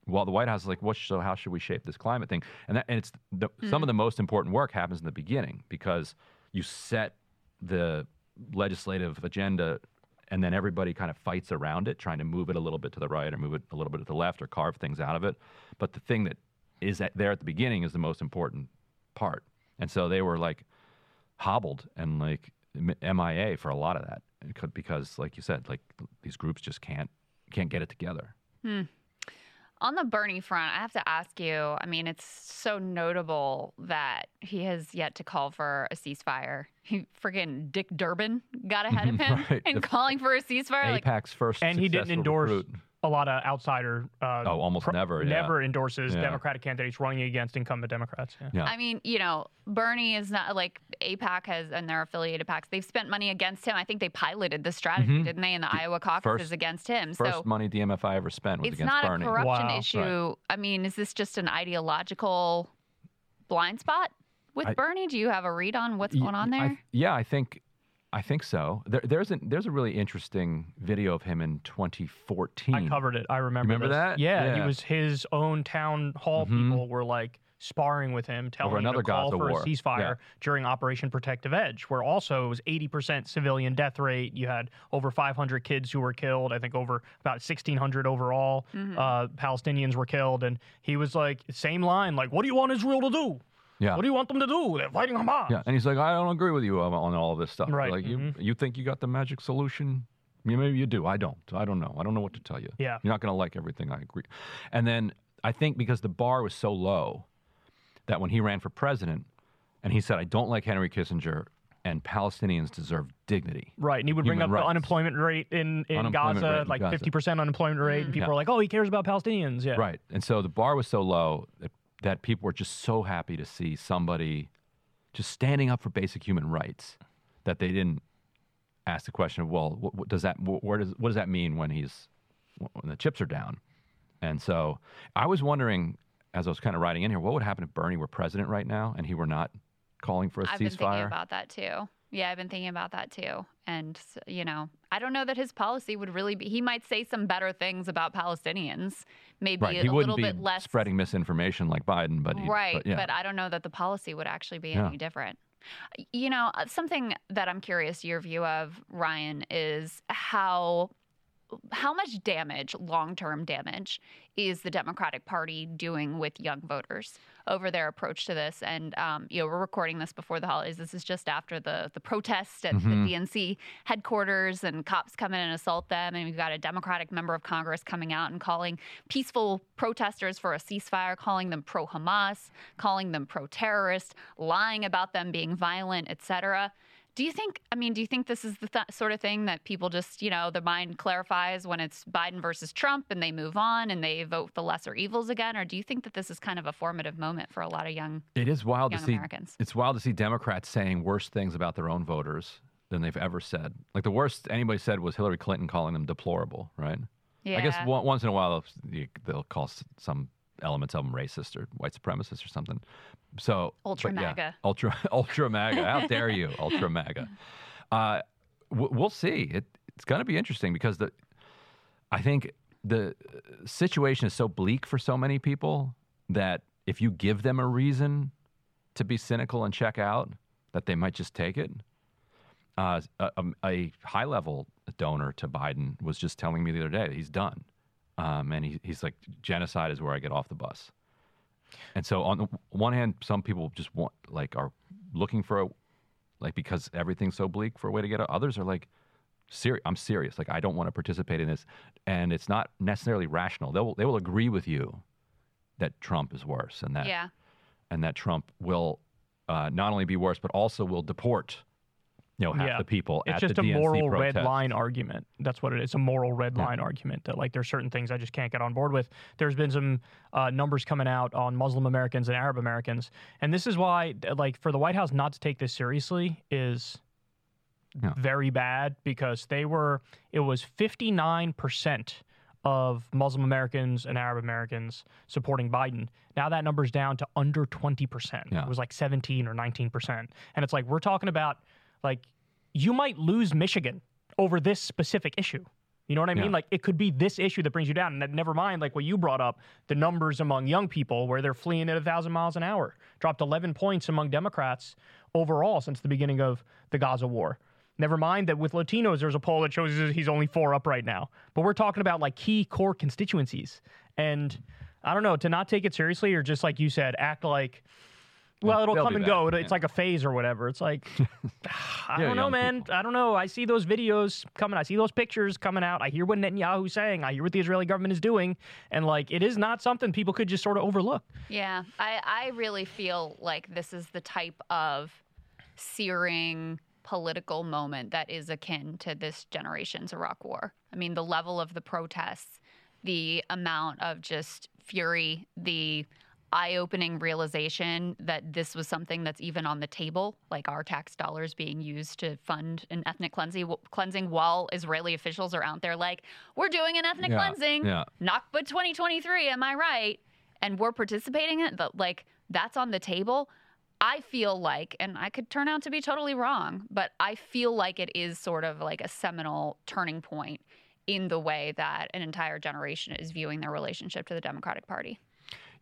While the white house is like what so how should we shape this climate thing? And that and it's the, some of the hmm. most important work happens in the beginning because you set the legislative agenda and then everybody kind of fights around it, trying to move it a little bit to the right or move it a little bit to the left or carve things out of it. But the thing that is at, there at the beginning is the most important part. And so they were like hobbled and like MIA for a lot of that could- because, like you said, like these groups just can't can't get it together. Hmm. On the Bernie front, I have to ask you. I mean, it's so notable that he has yet to call for a ceasefire. He freaking Dick Durbin got ahead of [LAUGHS] him Right. in The- calling for a ceasefire. Like, AIPAC's first And he didn't endorse recruit. A lot of outsider. Uh, Oh, almost never, yeah. Never endorses Yeah. Democratic candidates running against incumbent Democrats. Yeah. Yeah. I mean, you know, Bernie is not like AIPAC has and their affiliated PACs. They've spent money against him. I think they piloted the strategy, Mhm. didn't they, in the Iowa caucuses First- against him? First so money DMFI ever spent was it's against not Bernie. a corruption Wow. issue. I mean, is this just an ideological blind spot With I- Bernie, do you have a read on what's Y- going on I- there? yeah, I think I think so. There, there's a there's a really interesting video of him in 2014. I covered it. I remember. remember this. that? Yeah, he was his own town hall. Mhm. People were like sparring with him, telling him another to call for war. a ceasefire Yeah. during Operation Protective Edge, where also it was 80% civilian death rate. You had over 500 kids who were killed. I think over about 1,600 overall Mm-hmm. uh, Palestinians were killed. And he was like, same line, like, "What do you want Israel to do? Yeah. What do you want them to do? They're fighting Hamas." Yeah, and he's like, I don't agree with you on, on all of this stuff. Right, Like mhm. you, you think you got the magic solution? Maybe you do. I don't. I don't know. I don't know what to tell you. Yeah. You're not going to like everything I agree. And then I think because the bar was so low that when he ran for president and he said, I don't like Henry Kissinger and Palestinians deserve dignity. Right, and he would bring up rights. the unemployment rate in, in Unemployment Gaza, rate in like Gaza. 50% unemployment rate, and people Yeah. are like, oh, he cares about Palestinians. Yeah. Right. And so the bar was so low that, that people were just so happy to see somebody just standing up for basic human rights that they didn't ask the question of, well, what, what does that, wh- where does, what does that mean when he's, when the chips are down? And so I was wondering, as I was kind of writing in here, what would happen if Bernie were president right now and he were not calling for a I've been thinking about that too. Yeah, I've been thinking about that too. And, you know, I don't know that his policy would really be, he might say some better things about Palestinians, maybe right. a He little be bit less. spreading misinformation like Biden, but he, right. But, yeah. I don't know that the policy would actually be Yeah. any different. You know, uh, something that I'm curious your view of, Ryan, is how how much damage, long-term damage, is the Democratic Party doing with young voters over their approach to this? And um, you know, we're recording this before the holidays. This is just after the the protest at Mhm. the DNC headquarters, and cops come in and assault them. And we've got a Democratic member of Congress coming out and calling peaceful protesters for a ceasefire, calling them pro-Hamas, calling them pro-terrorist, lying about them being violent, etc. Do you think? I mean, do you think this is the th- sort of thing that people just, you know, the mind clarifies when it's Biden versus Trump, and they move on and they vote the lesser evils again, or do you think that this is kind of a formative moment for a lot of young? It is wild to see. Americans. It's wild to see Democrats saying worse things about their own voters than they've ever said. Like the worst anybody said was Hillary Clinton calling them deplorable, right? Yeah. I guess once in a while they'll, they'll call some elements of them racist or white supremacist or something. So Ultra but yeah, ultra [LAUGHS] ultra MAGA. How dare you, [LAUGHS] ultra MAGA? Uh, w- we'll see. It, it's going to be interesting because the I think the situation is so bleak for so many people that if you give them a reason to be cynical and check out, that they might just take it. Uh, a, a- a high level donor to Biden was just telling me the other day that he's done. Um, and he, he's like, genocide is where I get off the bus. And so, on the one hand, some people just want, like, are looking for a, like, because everything's so bleak for a way to get out. Others are like, serious. I'm serious. Like, I don't want to participate in this. And it's not necessarily rational. They will, they will agree with you that Trump is worse and that yeah. and that Trump will uh, not only be worse, but also will deport, you know, half Yeah. the people It's just a DNC moral red line argument. That's what it is. A moral red Yeah. line argument that like there's certain things I just can't get on board with. There's been some uh, numbers coming out on Muslim Americans and Arab Americans, and this is why like for the White House not to take this seriously is Yeah. very bad because they were it was 59 percent of Muslim Americans and Arab Americans supporting Biden. Now that number's down to under 20%. Yeah. It was like 17 or 19%. And it's like we're talking about like you might lose Michigan over this specific issue. You know what I mean? Yeah. Like it could be this issue that brings you down. And that, never mind, like what you brought up, the numbers among young people where they're fleeing at a thousand miles an hour dropped 11 points among Democrats overall since the beginning of the Gaza war. Never mind that with Latinos, there's a poll that shows he's only four up right now. But we're talking about like key core constituencies. And I don't know, to not take it seriously or just like you said, act like, well, it'll they'll come and back, go. It's yeah. like a phase or whatever. It's like, [LAUGHS] I Yeah, don't know, young man. people. I don't know. I see those videos coming. I see those pictures coming out. I hear what Netanyahu's saying. I hear what the Israeli government is doing. And like, it is not something people could just sort of overlook. Yeah, I, I really feel like this is the type of searing political moment that is akin to this generation's Iraq War. I mean, the level of the protests, the amount of just fury, the eye opening realization that this was something that's even on the table, like our tax dollars being used to fund an ethnic cleansing, cleansing while Israeli officials are out there like, we're doing an ethnic Yeah, cleansing. yeah. Nakba 2023, am I right? And we're participating in it, but like that's on the table. I feel like, and I could turn out to be totally wrong, but I feel like it is sort of like a seminal turning point in the way that an entire generation is viewing their relationship to the Democratic Party.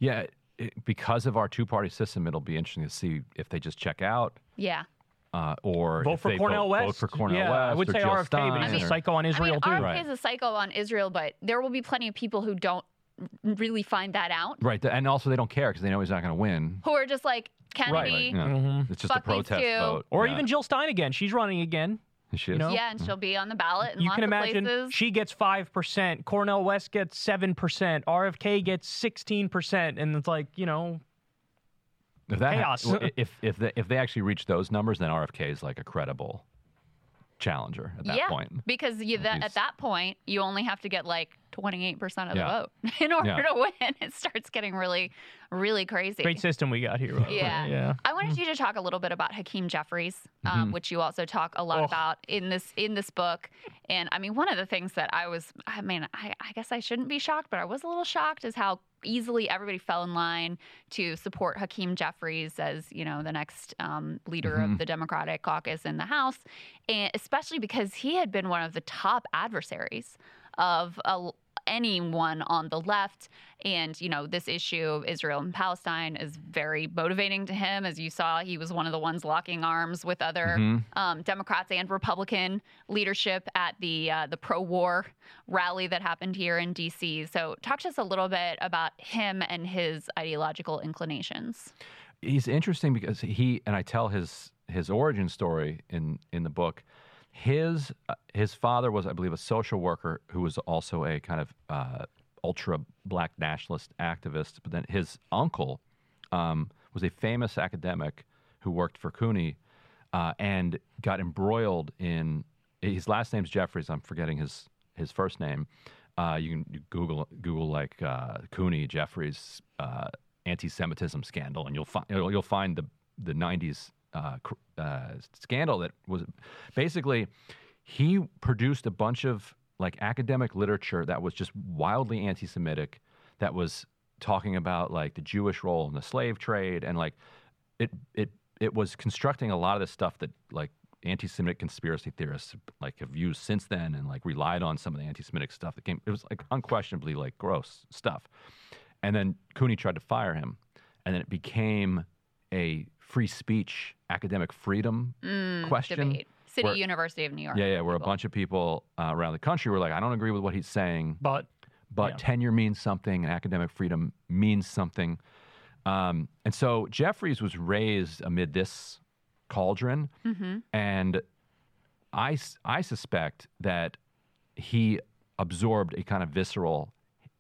Yeah, it, because of our two-party system, it'll be interesting to see if they just check out. Yeah. Uh, or vote for Cornel vote, West. vote for Cornel yeah, West. I would say Jill RFK, Stein but he's a psycho on I Israel mean, too. RFK Right. is a psycho on Israel, but there will be plenty of people who don't really find that out, Right, and also they don't care because they know he's not going to win. who are just like Kennedy. Right, yeah. Mhm. It's just a protest two. vote. Or Yeah. even Jill Stein again. She's running again. She you know? Yeah, and mm. she'll be on the ballot in you lots can of imagine places. she gets 5%, Cornel West gets 7%, RFK gets 16%. And it's like, you know, If that Chaos. well, [LAUGHS] if if they, if they actually reach those numbers, then RFK is like a credible challenger at that yeah, point. because you, that, at that point, you only have to get like 28% of Yeah. the vote [LAUGHS] in order Yeah. to win. It starts getting really, really crazy. great system we got here. Yeah. Yeah. I wanted you to talk a little bit about Hakeem Jeffries, um, which you also talk a lot Oh. about in this in this book. And I mean, one of the things that I was, I mean, I, I guess I shouldn't be shocked, but I was a little shocked is how easily everybody fell in line to support Hakeem Jeffries as you know the next um, leader of the Democratic caucus in the House, and especially because he had been one of the top adversaries of a, anyone on the left. And, you know, this issue of Israel and Palestine is very motivating to him. As you saw, he was one of the ones locking arms with other um, Democrats and Republican leadership at the uh, the pro-war rally that happened here in D.C. So, talk to us a little bit about him and his ideological inclinations. He's interesting because he and I tell his his origin story in in the book. His uh, his father was, I believe, a social worker who was also a kind of uh, ultra black nationalist activist. But then his uncle um, was a famous academic who worked for CUNY uh, and got embroiled in his last name's Jeffries. I'm forgetting his his first name. Uh, you can Google Google like uh, CUNY Jeffries anti-Semitism scandal, and you'll find you'll find the the '90s uh, uh, scandal that was basically he produced a bunch of like academic literature that was just wildly anti-Semitic, that was talking about like the Jewish role in the slave trade, and like it it it was constructing a lot of the stuff that like anti-Semitic conspiracy theorists like have used since then, and like relied on some of the anti-Semitic stuff that came. It was like unquestionably like gross stuff. And then CUNY tried to fire him, and then it became a free speech, academic freedom question. Mm, Debate. City where- University of New York. Yeah, yeah, where a bunch of people uh, around the country were like, I don't agree with what he's saying, But but Yeah. tenure means something, and academic freedom means something. Um, and so Jeffries was raised amid this cauldron, Mm-hmm. and I, s- I suspect that he absorbed a kind of visceral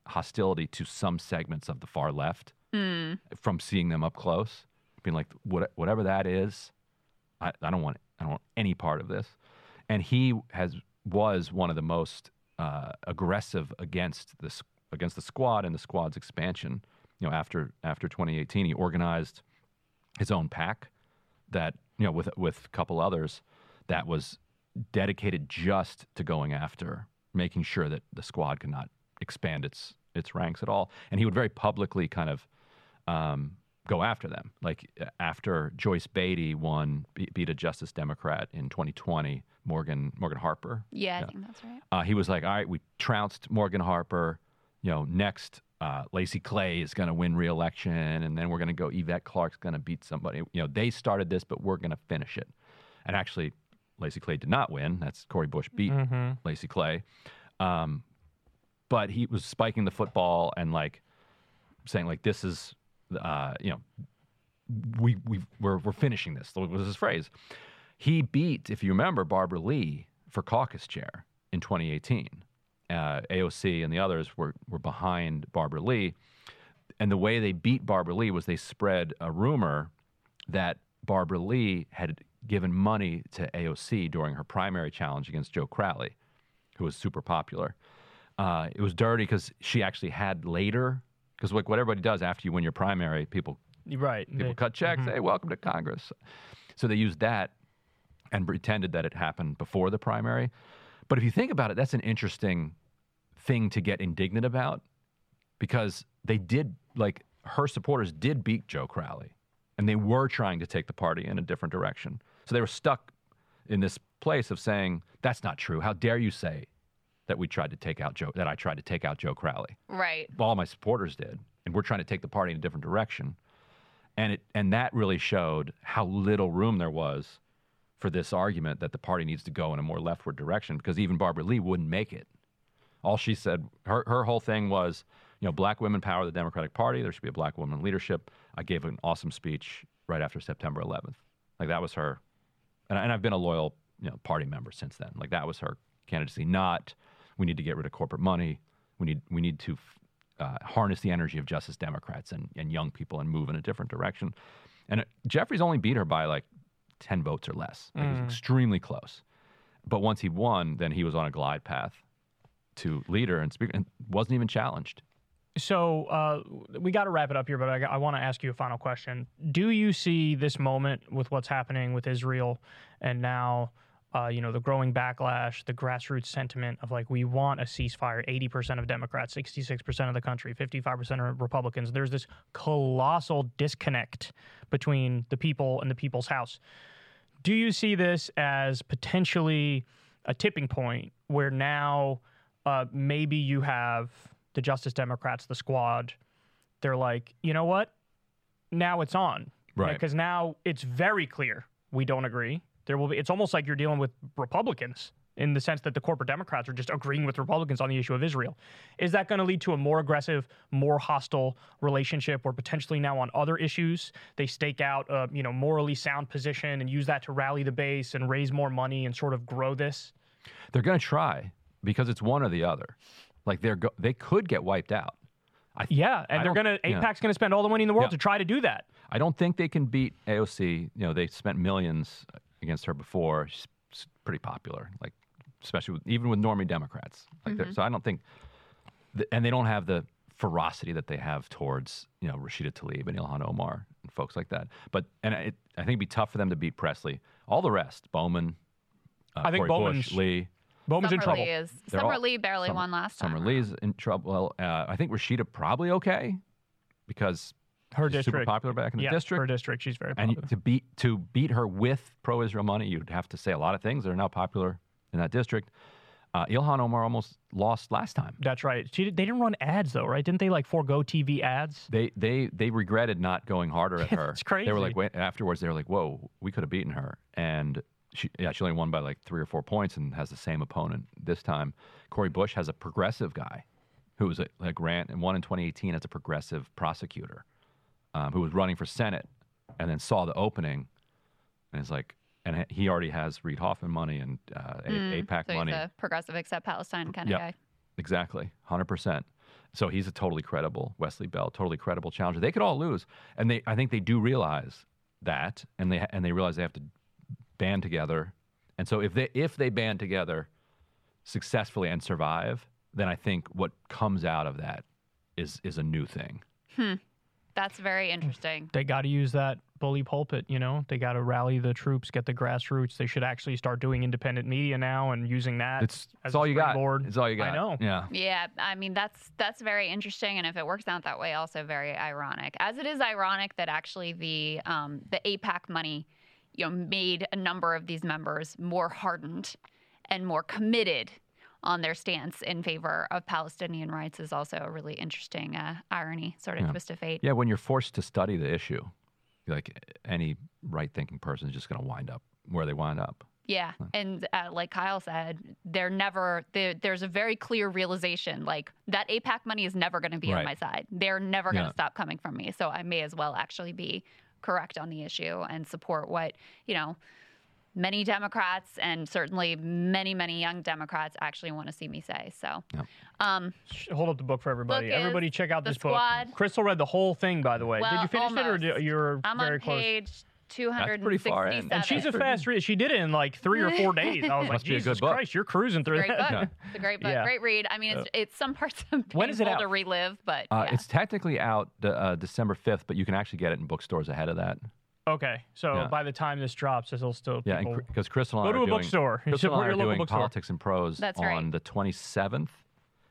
hostility to some segments of the far left Mm. from seeing them up close, being like, what, whatever that is, I, I don't want I don't want any part of this. And he has was one of the most uh, aggressive against this against the squad and the squad's expansion. You know, after after 2018, he organized his own pack that you know with with a couple others that was dedicated just to going after making sure that the squad could not expand its its ranks at all. And he would very publicly kind of um, go after them. Like uh, after Joyce Beatty won, beat a Justice Democrat in 2020, Morgan Morgan Harper. Yeah, I think that's right. Uh, he was like, "All right, we trounced Morgan Harper. You know, next uh, Lacy Clay is going to win re-election, and then we're going to go. Yvette Clarke's going to beat somebody. You know, they started this, but we're going to finish it." And actually, Lacy Clay did not win. That's Cori Bush beat mm-hmm. Lacy Clay. Um, but he was spiking the football and like saying like this is uh, you know we we we're we're finishing this. What was his phrase? He beat, if you remember, Barbara Lee for caucus chair in 2018. Uh, AOC and the others were were behind Barbara Lee, and the way they beat Barbara Lee was they spread a rumor that Barbara Lee had given money to AOC during her primary challenge against Joe Crowley, who was super popular. Uh, it was dirty because she actually had later, because like what everybody does after you win your primary, people Right. people They- cut checks, mm-hmm. hey, welcome to Congress. So they used that and pretended that it happened before the primary. But if you think about it, that's an interesting thing to get indignant about because they did, like, her supporters did beat Joe Crowley and they were trying to take the party in a different direction. So they were stuck in this place of saying, "That's not true. How dare you say that we tried to take out Joe? That I tried to take out Joe Crowley? Right. All my supporters did, and we're trying to take the party in a different direction." And it and that really showed how little room there was for this argument that the party needs to go in a more leftward direction because even Barbara Lee wouldn't make it. All she said, her, her whole thing was, you know, black women power the Democratic Party. There should be a black woman leadership. I gave an awesome speech right after September 11th. Like that was her, and, and I've been a loyal, you know, party member since then. Like that was her candidacy. Not we need to get rid of corporate money. We need we need to uh, harness the energy of Justice Democrats and, and young people and move in a different direction. And it, Jeffries only beat her by like 10 votes or less. Like, It was extremely close. But once he won, then he was on a glide path to leader and speaker and wasn't even challenged. So uh, we got to wrap it up here, but I, I want to ask you a final question. Do you see this moment with what's happening with Israel and now, uh, you know, the growing backlash, the grassroots sentiment of like we want a ceasefire? Eighty percent of Democrats, sixty-six percent of the country, fifty-five percent of Republicans. There's this colossal disconnect between the people and the people's house. Do you see this as potentially a tipping point where now uh, maybe you have the Justice Democrats, the squad, they're like, you know what? Now it's on. Right. Because now it's very clear we don't agree. There will be. It's almost like you're dealing with Republicans in the sense that the corporate Democrats are just agreeing with Republicans on the issue of Israel. Is that going to lead to a more aggressive, more hostile relationship, where potentially now on other issues they stake out a you know morally sound position and use that to rally the base and raise more money and sort of grow this? They're going to try because it's one or the other. Like they're go- they could get wiped out. I th- Yeah, and I they're gonna yeah. AIPAC's gonna spend all the money in the world Yeah. to try to do that. I don't think they can beat AOC. You know, they spent millions against her before. She's pretty popular, like especially with, even with normie Democrats. Like they're- so, I don't think, th- and they don't have the ferocity that they have towards you know Rashida Tlaib and Ilhan Omar and folks like that. But and it, I think it'd be tough for them to beat Presley. All the rest, Bowman, uh, I think Cori Bush, Lee. Bowman's in trouble. Lee is. They're Summer all- Lee barely Summer- won last time. Summer around. Lee's in trouble. Well, uh, I think Rashida probably okay because Her she's super district. popular back in the yeah, district. her district. She's very popular. And to beat to beat her with pro-Israel money, you'd have to say a lot of things that are now popular in that district. Uh, Ilhan Omar almost lost last time. That's right. She, they didn't run ads though, right? Didn't they like forego TV ads? They they they regretted not going harder at [LAUGHS] her. It's crazy. They were like wait, afterwards. They were like, "Whoa, we could have beaten her." And she yeah, she only won by like three or four points and has the same opponent this time. Cori Bush has a progressive guy who was a, like ran and won in 2018 as a progressive prosecutor um, who was running for Senate and then saw the opening and is like, and he already has Reid Hoffman money and uh, Mm, AIPAC so money. He's a progressive except Palestine kind of guy. Exactly, hundred percent. So he's a totally credible Wesley Bell, totally credible challenger. They could all lose, and they I think they do realize that, and they and they realize they have to band together. And so if they if they band together successfully and survive, then I think what comes out of that is is a new thing. That's very interesting. They got to use that bully pulpit. You know, they got to rally the troops, get the grassroots. They should actually start doing independent media now and using that. It's as it's a all you got. springboard. It's all you got. I know. Yeah. Yeah, I mean that's that's very interesting, and if it works out that way, also very ironic. As it is ironic that actually the um, the AIPAC money, you know, made a number of these members more hardened and more committed on their stance in favor of Palestinian rights is also a really interesting uh, irony, sort of Yeah. twist of fate. Yeah, when you're forced to study the issue, like any right-thinking person is just going to wind up where they wind up. Yeah, and uh, like Kyle said, they're never. there there's a very clear realization, like that AIPAC money is never going to be on my side. They're never going to Yeah. stop coming from me. So I may as well actually be correct on the issue and support what you know many Democrats and certainly many many young Democrats actually want to see me say. So, Yeah. um, Hold up the book for everybody. Book everybody, check out this Squad. book. Crystal read the whole thing, by the way. Did you finish it, or almost. did, you're I'm very on close? page two hundred pretty and far in. sixty-seven. And she's a fast read. She did it in like three or four days. I was like, Must be a good Jesus book. Christ, you're cruising through great that. book. [LAUGHS] It's a great book, Yeah. great read. I mean, it's, it's [LAUGHS] some parts of When is it painful to relive, but Uh, yeah. It's technically out uh, December 5th, but you can actually get it in bookstores ahead of that. Okay, so Yeah. by the time this drops, it'll still Yeah, people... because Crystal and Go to a doing, bookstore. Crystal and Support I are doing. Politics and Prose That's on right. the 27th,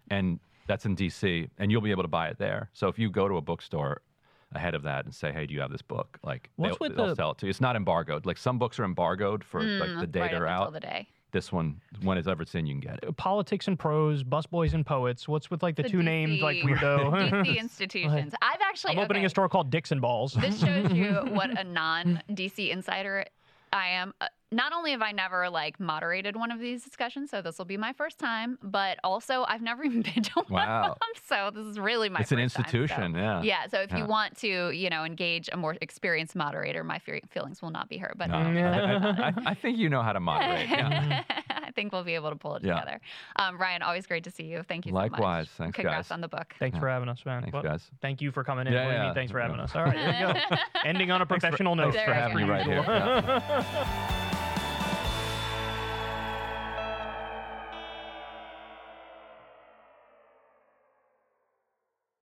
and that's in DC, and you'll be able to buy it there. So if you go to a bookstore, ahead of that and say, "Hey, do you have this book?" Like What's they'll, with they'll the- sell it to you. It's not embargoed. Like some books are embargoed for like the day Mm, right they're up until out. the day. This one, when it's ever seen, you can get it. Politics and prose, busboys and poets. What's with like the, The two named like DC weirdo? DC institutions. I've actually I'm opening okay. a store called Dixon Balls. This shows you [LAUGHS] what a non DC insider I am. Uh, not only have I never like moderated one of these discussions, so this will be my first time, but also I've never [LAUGHS] even been to one Wow. of them. So this is really my It's an first time, so- institution, yeah. Yeah. So if Yeah. you want to, you know, engage a more experienced moderator, my fe- feelings will not be hurt. But No, I, I, I, [LAUGHS] I think you know how to moderate. Yeah. [LAUGHS] I think we'll be able to pull it Yeah. together. Um, Ryan, always great to see you. Thank you Likewise. so much. Thanks, Congrats guys. on the book. Thanks for having us, man. Thanks, Well, guys. Thank you for coming in. Yeah, What do you mean, yeah. Thanks for having Yeah. us. All right, there you go. Ending on a professional note. Thanks for having me right here. Yeah.